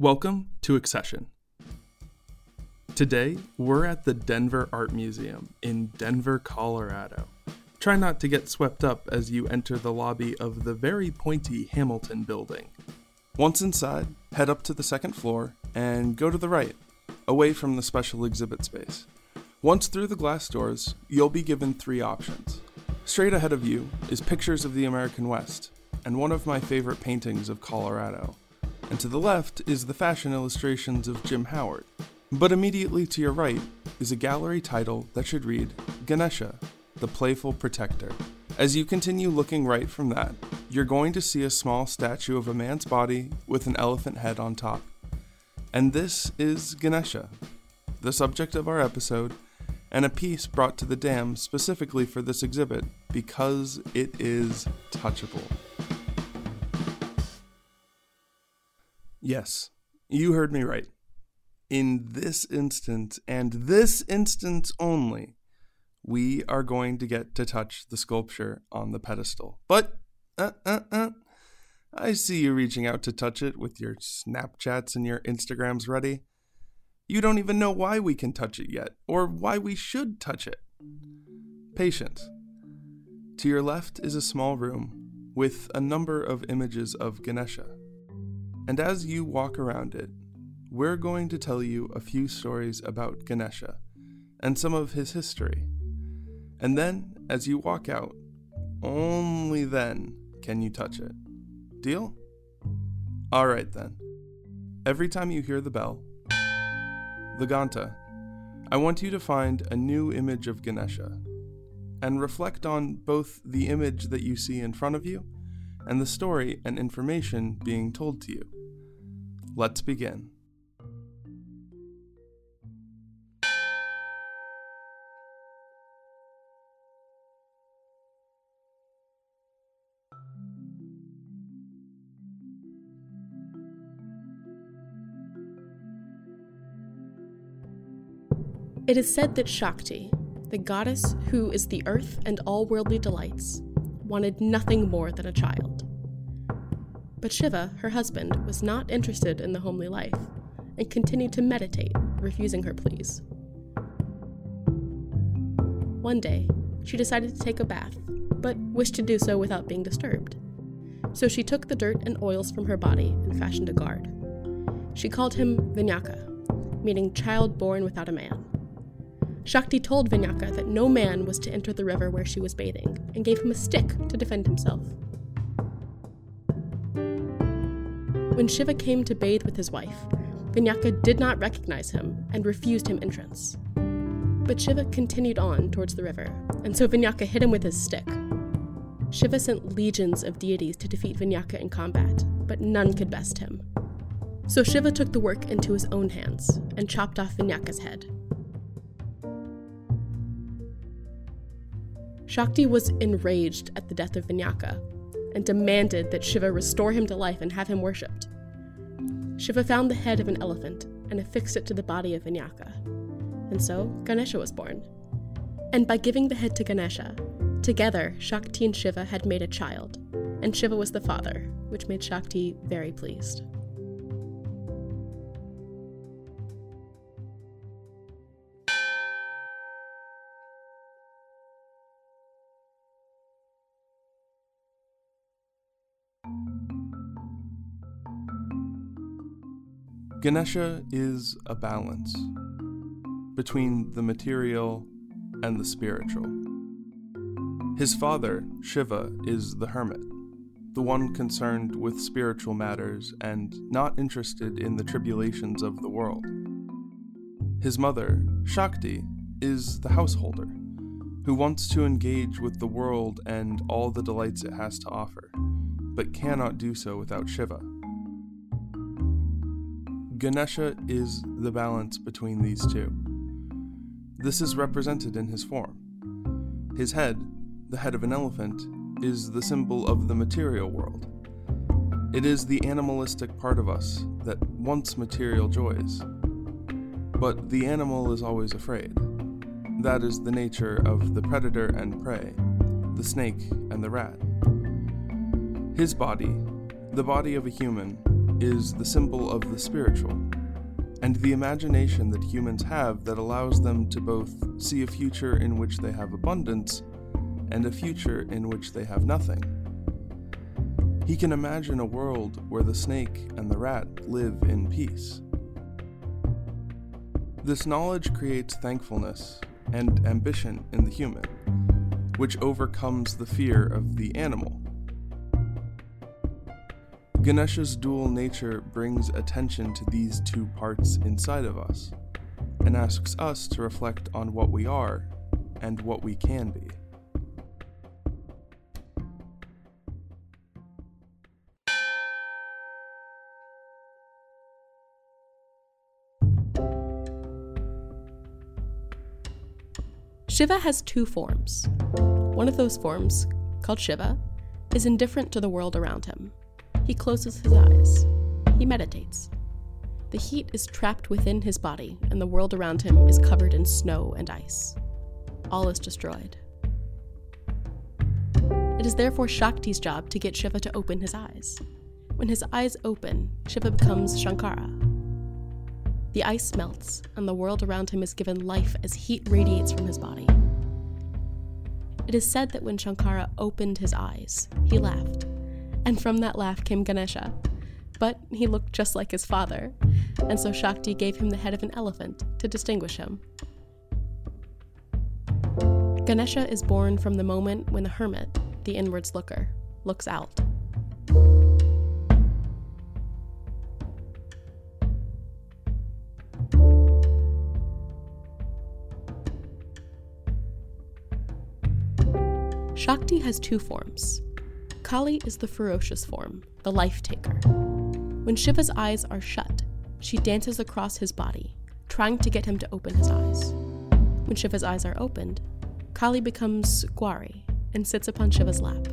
Welcome to Accession. Today, we're at the Denver Art Museum in Denver, Colorado. Try not to get swept up as you enter the lobby of the very pointy Hamilton building. Once inside, head up to the second floor and go to the right, away from the special exhibit space. Once through the glass doors, you'll be given three options. Straight ahead of you is Pictures of the American West, and one of my favorite paintings of Colorado. And to the left is the fashion illustrations of Jim Howard. But immediately to your right is a gallery title that should read Ganesha, the Playful Protector. As you continue looking right from that, you're going to see a small statue of a man's body with an elephant head on top. And this is Ganesha, the subject of our episode, and a piece brought to the DAM specifically for this exhibit because it is touchable. Yes, you heard me right. In this instance, and this instance only, we are going to get to touch the sculpture on the pedestal. But, uh, uh, uh, I see you reaching out to touch it with your Snapchats and your Instagrams ready. You don't even know why we can touch it yet, or why we should touch it. Patience. To your left is a small room with a number of images of Ganesha. And as you walk around it, we're going to tell you a few stories about Ganesha and some of his history. And then, as you walk out, only then can you touch it. Deal? Alright then. Every time you hear the bell, the Ganta, I want you to find a new image of Ganesha and reflect on both the image that you see in front of you and the story and information being told to you. Let's begin. It is said that Shakti, the goddess who is the earth and all worldly delights, wanted nothing more than a child. But Shiva, her husband, was not interested in the homely life and continued to meditate, refusing her pleas. One day, she decided to take a bath, but wished to do so without being disturbed. So she took the dirt and oils from her body and fashioned a guard. She called him Vinyaka, meaning child born without a man. Shakti told Vinyaka that no man was to enter the river where she was bathing and gave him a stick to defend himself. When Shiva came to bathe with his wife, Vinyaka did not recognize him and refused him entrance. But Shiva continued on towards the river, and so Vinyaka hit him with his stick. Shiva sent legions of deities to defeat Vinyaka in combat, but none could best him. So Shiva took the work into his own hands and chopped off Vinyaka's head. Shakti was enraged at the death of Vinyaka and demanded that Shiva restore him to life and have him worshipped. Shiva found the head of an elephant and affixed it to the body of Vinyaka. And so Ganesha was born. And by giving the head to Ganesha, together Shakti and Shiva had made a child, and Shiva was the father, which made Shakti very pleased. Ganesha is a balance between the material and the spiritual. His father, Shiva, is the hermit, the one concerned with spiritual matters and not interested in the tribulations of the world. His mother, Shakti, is the householder, who wants to engage with the world and all the delights it has to offer, but cannot do so without Shiva. Ganesha is the balance between these two. This is represented in his form. His head, the head of an elephant, is the symbol of the material world. It is the animalistic part of us that wants material joys. But the animal is always afraid. That is the nature of the predator and prey, the snake and the rat. His body, the body of a human, is the symbol of the spiritual, and the imagination that humans have that allows them to both see a future in which they have abundance and a future in which they have nothing. He can imagine a world where the snake and the rat live in peace. This knowledge creates thankfulness and ambition in the human, which overcomes the fear of the animal. Ganesha's dual nature brings attention to these two parts inside of us and asks us to reflect on what we are and what we can be. Shiva has two forms. One of those forms, called Shiva, is indifferent to the world around him. He closes his eyes. He meditates. The heat is trapped within his body, and the world around him is covered in snow and ice. All is destroyed. It is therefore Shakti's job to get Shiva to open his eyes. When his eyes open, Shiva becomes Shankara, the ice melts, and the world around him is given life as heat radiates from his body. It is said that when Shankara opened his eyes, he laughed, and from that laugh came Ganesha. But he looked just like his father, and so Shakti gave him the head of an elephant to distinguish him. Ganesha is born from the moment when the hermit, the inwards looker, looks out. Shakti has two forms. Kali is the ferocious form, the life taker. When Shiva's eyes are shut, she dances across his body, trying to get him to open his eyes. When Shiva's eyes are opened, Kali becomes Gauri and sits upon Shiva's lap,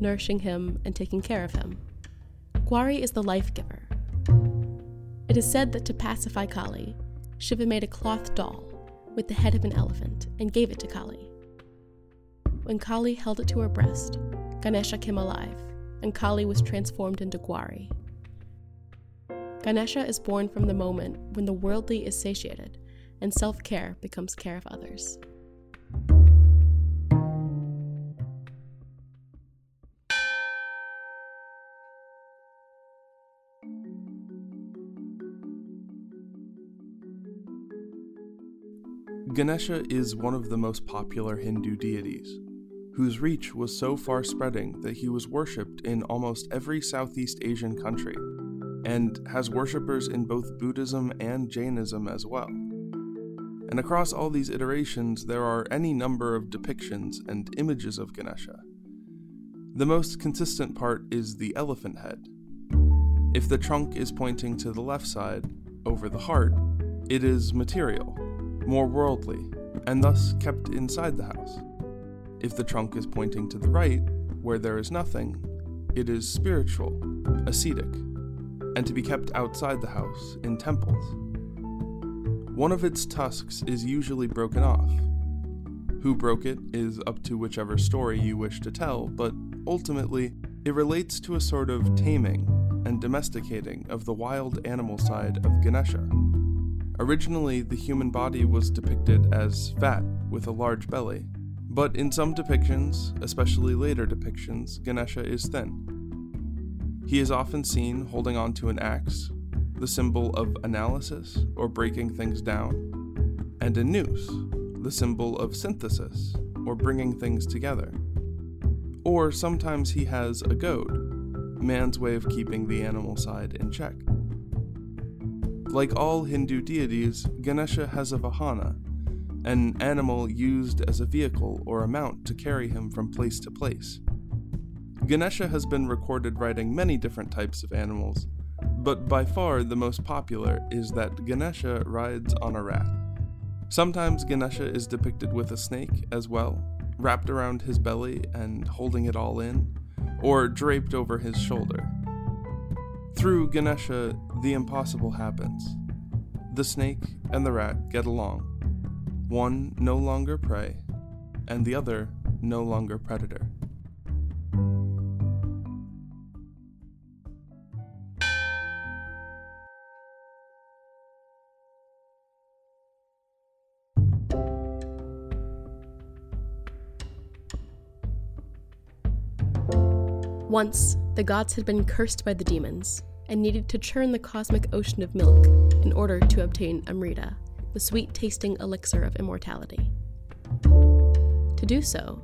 nourishing him and taking care of him. Gauri is the life giver. It is said that to pacify Kali, Shiva made a cloth doll with the head of an elephant and gave it to Kali. When Kali held it to her breast, Ganesha came alive, and Kali was transformed into Gauri. Ganesha is born from the moment when the worldly is satiated and self care becomes care of others. Ganesha is one of the most popular Hindu deities whose reach was so far spreading that he was worshipped in almost every Southeast Asian country, and has worshippers in both Buddhism and Jainism as well. And across all these iterations, there are any number of depictions and images of Ganesha. The most consistent part is the elephant head. If the trunk is pointing to the left side, over the heart, it is material, more worldly, and thus kept inside the house. If the trunk is pointing to the right, where there is nothing, it is spiritual, ascetic, and to be kept outside the house in temples. One of its tusks is usually broken off. Who broke it is up to whichever story you wish to tell, but ultimately, it relates to a sort of taming and domesticating of the wild animal side of Ganesha. Originally, the human body was depicted as fat with a large belly, but in some depictions, especially later depictions, Ganesha is thin. He is often seen holding onto an axe, the symbol of analysis or breaking things down, and a noose, the symbol of synthesis or bringing things together. Or sometimes he has a goad, man's way of keeping the animal side in check. Like all Hindu deities, Ganesha has a vahana, an animal used as a vehicle or a mount to carry him from place to place. Ganesha has been recorded riding many different types of animals, but by far the most popular is that Ganesha rides on a rat. Sometimes Ganesha is depicted with a snake as well, wrapped around his belly and holding it all in, or draped over his shoulder. Through Ganesha, the impossible happens. The snake and the rat get along, one no longer prey, and the other no longer predator. Once, the gods had been cursed by the demons and needed to churn the cosmic ocean of milk in order to obtain Amrita, the sweet tasting elixir of immortality. To do so,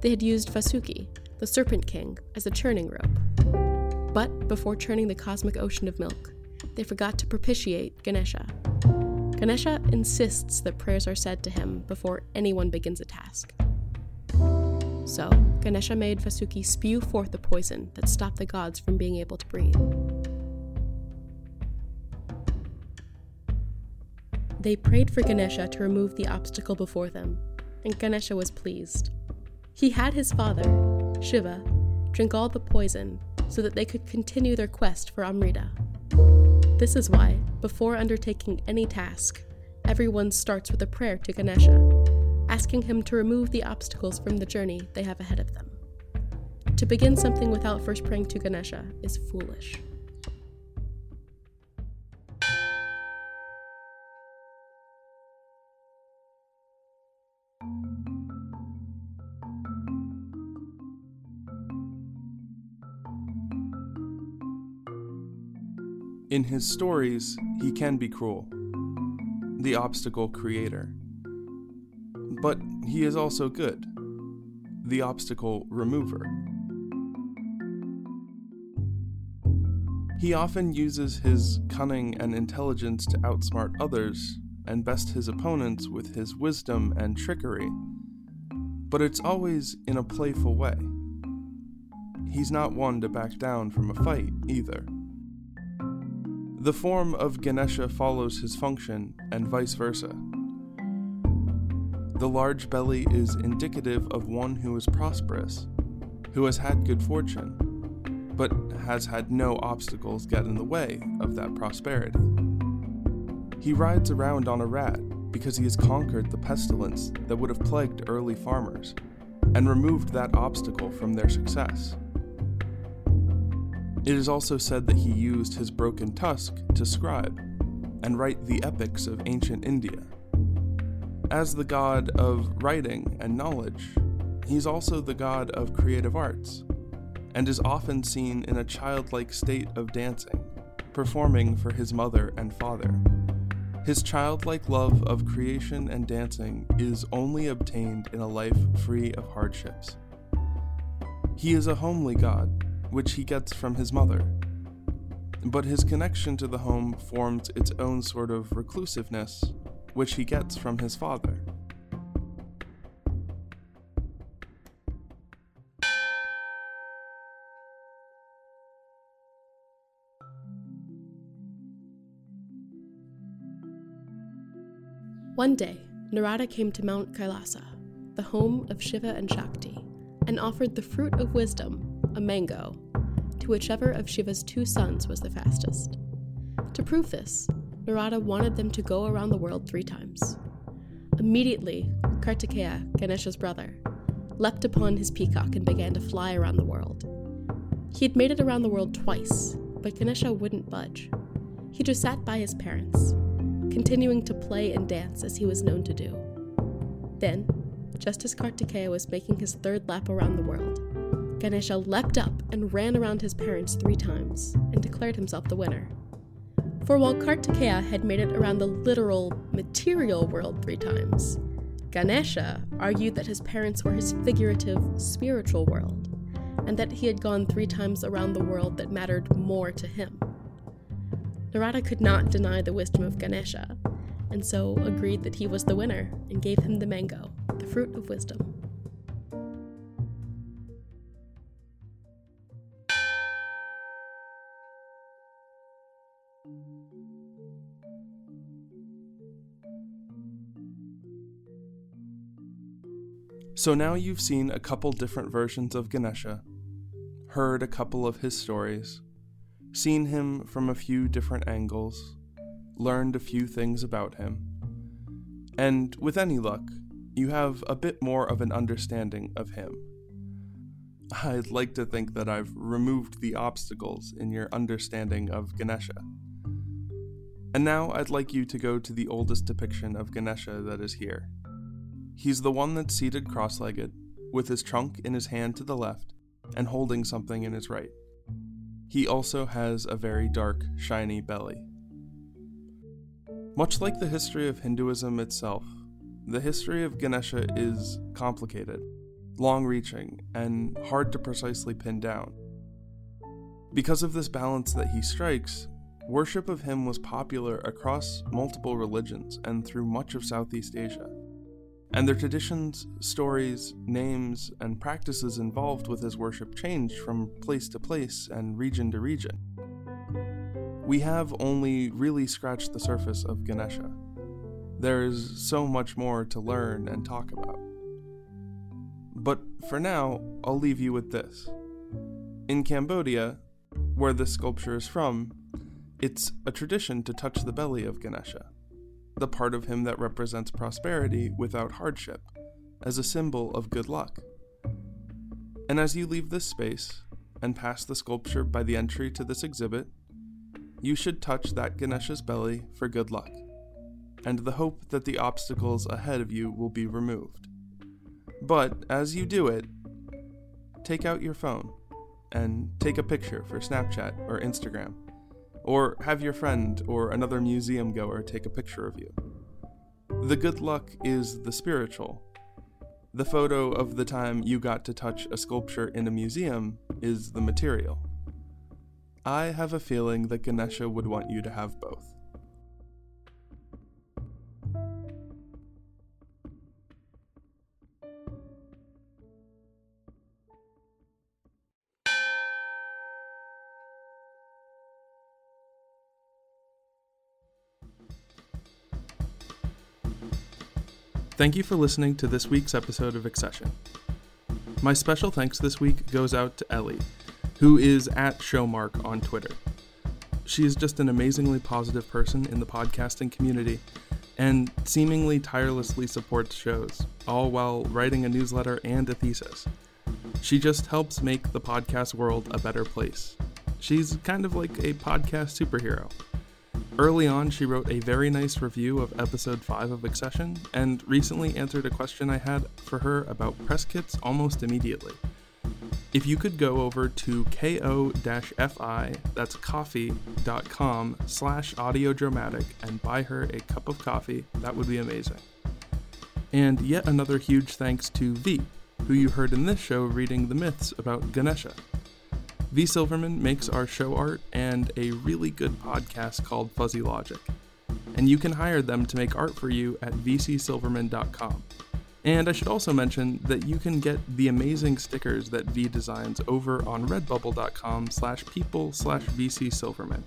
they had used Vasuki, the Serpent King, as a churning rope. But before churning the cosmic ocean of milk, they forgot to propitiate Ganesha. Ganesha insists that prayers are said to him before anyone begins a task. So, Ganesha made Vasuki spew forth the poison that stopped the gods from being able to breathe. They prayed for Ganesha to remove the obstacle before them, and Ganesha was pleased. He had his father, Shiva, drink all the poison so that they could continue their quest for Amrita. This is why, before undertaking any task, everyone starts with a prayer to Ganesha asking him to remove the obstacles from the journey they have ahead of them. To begin something without first praying to Ganesha is foolish. In his stories, he can be cruel, the obstacle creator. But he is also good, the obstacle remover. He often uses his cunning and intelligence to outsmart others and best his opponents with his wisdom and trickery, but it's always in a playful way. He's not one to back down from a fight, either. The form of Ganesha follows his function, and vice versa. The large belly is indicative of one who is prosperous, who has had good fortune, but has had no obstacles get in the way of that prosperity. He rides around on a rat because he has conquered the pestilence that would have plagued early farmers and removed that obstacle from their success. It is also said that he used his broken tusk to scribe and write the epics of ancient India as the god of writing and knowledge, he's also the god of creative arts, and is often seen in a childlike state of dancing, performing for his mother and father. His childlike love of creation and dancing is only obtained in a life free of hardships. He is a homely god, which he gets from his mother. But his connection to the home forms its own sort of reclusiveness which he gets from his father. One day, Narada came to Mount Kailasa, the home of Shiva and Shakti, and offered the fruit of wisdom, a mango, to whichever of Shiva's two sons was the fastest. To prove this, Narada wanted them to go around the world three times. Immediately, Kartikeya, Ganesha's brother, leapt upon his peacock and began to fly around the world. He had made it around the world twice, but Ganesha wouldn't budge. He just sat by his parents, continuing to play and dance as he was known to do. Then, just as Kartikeya was making his third lap around the world, Ganesha leapt up and ran around his parents three times and declared himself the winner. For while Kartikeya had made it around the literal, material world three times, Ganesha argued that his parents were his figurative, spiritual world, and that he had gone three times around the world that mattered more to him. Narada could not deny the wisdom of Ganesha, and so agreed that he was the winner and gave him the mango, the fruit of wisdom. So now you've seen a couple different versions of Ganesha, heard a couple of his stories, seen him from a few different angles, learned a few things about him, and with any luck, you have a bit more of an understanding of him. I'd like to think that I've removed the obstacles in your understanding of Ganesha. And now I'd like you to go to the oldest depiction of Ganesha that is here. He's the one that's seated cross legged, with his trunk in his hand to the left, and holding something in his right. He also has a very dark, shiny belly. Much like the history of Hinduism itself, the history of Ganesha is complicated, long reaching, and hard to precisely pin down. Because of this balance that he strikes, worship of him was popular across multiple religions and through much of Southeast Asia. And their traditions, stories, names, and practices involved with his worship changed from place to place and region to region. We have only really scratched the surface of Ganesha. There is so much more to learn and talk about. But for now, I'll leave you with this. In Cambodia, where this sculpture is from, it's a tradition to touch the belly of Ganesha, the part of him that represents prosperity without hardship, as a symbol of good luck. And as you leave this space and pass the sculpture by the entry to this exhibit, you should touch that Ganesha's belly for good luck, and the hope that the obstacles ahead of you will be removed. But as you do it, take out your phone and take a picture for Snapchat or Instagram or have your friend or another museum goer take a picture of you. The good luck is the spiritual. The photo of the time you got to touch a sculpture in a museum is the material. I have a feeling that Ganesha would want you to have both. Thank you for listening to this week's episode of Accession. My special thanks this week goes out to Ellie, who is at Showmark on Twitter. She is just an amazingly positive person in the podcasting community and seemingly tirelessly supports shows, all while writing a newsletter and a thesis. She just helps make the podcast world a better place. She's kind of like a podcast superhero. Early on, she wrote a very nice review of episode 5 of Accession, and recently answered a question I had for her about press kits almost immediately. If you could go over to ko-fi, that's ko-fi.com slash audiodramatic and buy her a cup of coffee, that would be amazing. And yet another huge thanks to V, who you heard in this show reading the myths about Ganesha. V. Silverman makes our show art and a really good podcast called Fuzzy Logic. And you can hire them to make art for you at vcsilverman.com. And I should also mention that you can get the amazing stickers that V designs over on redbubble.com slash people slash vcsilverman.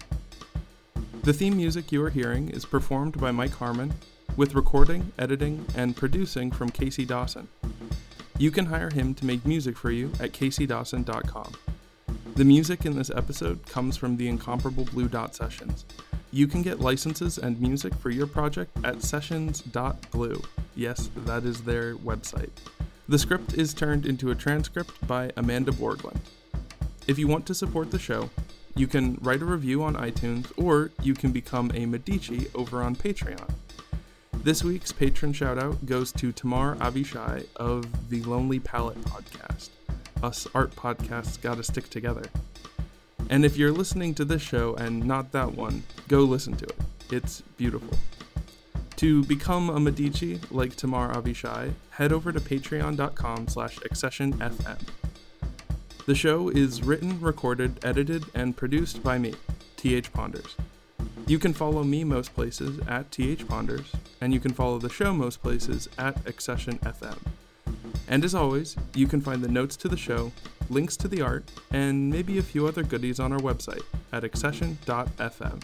The theme music you are hearing is performed by Mike Harmon, with recording, editing, and producing from Casey Dawson. You can hire him to make music for you at caseydawson.com. The music in this episode comes from the incomparable Blue Dot Sessions. You can get licenses and music for your project at sessions.blue. Yes, that is their website. The script is turned into a transcript by Amanda Borgland. If you want to support the show, you can write a review on iTunes or you can become a Medici over on Patreon. This week's patron shoutout goes to Tamar Avishai of the Lonely Palette podcast us art podcasts gotta stick together. And if you're listening to this show and not that one, go listen to it. It's beautiful. To become a Medici like Tamar Avishai, head over to patreon.com slash accessionfm. The show is written, recorded, edited, and produced by me, TH Ponders. You can follow me most places at TH Ponders, and you can follow the show most places at Accession FM. And as always, you can find the notes to the show, links to the art, and maybe a few other goodies on our website at accession.fm.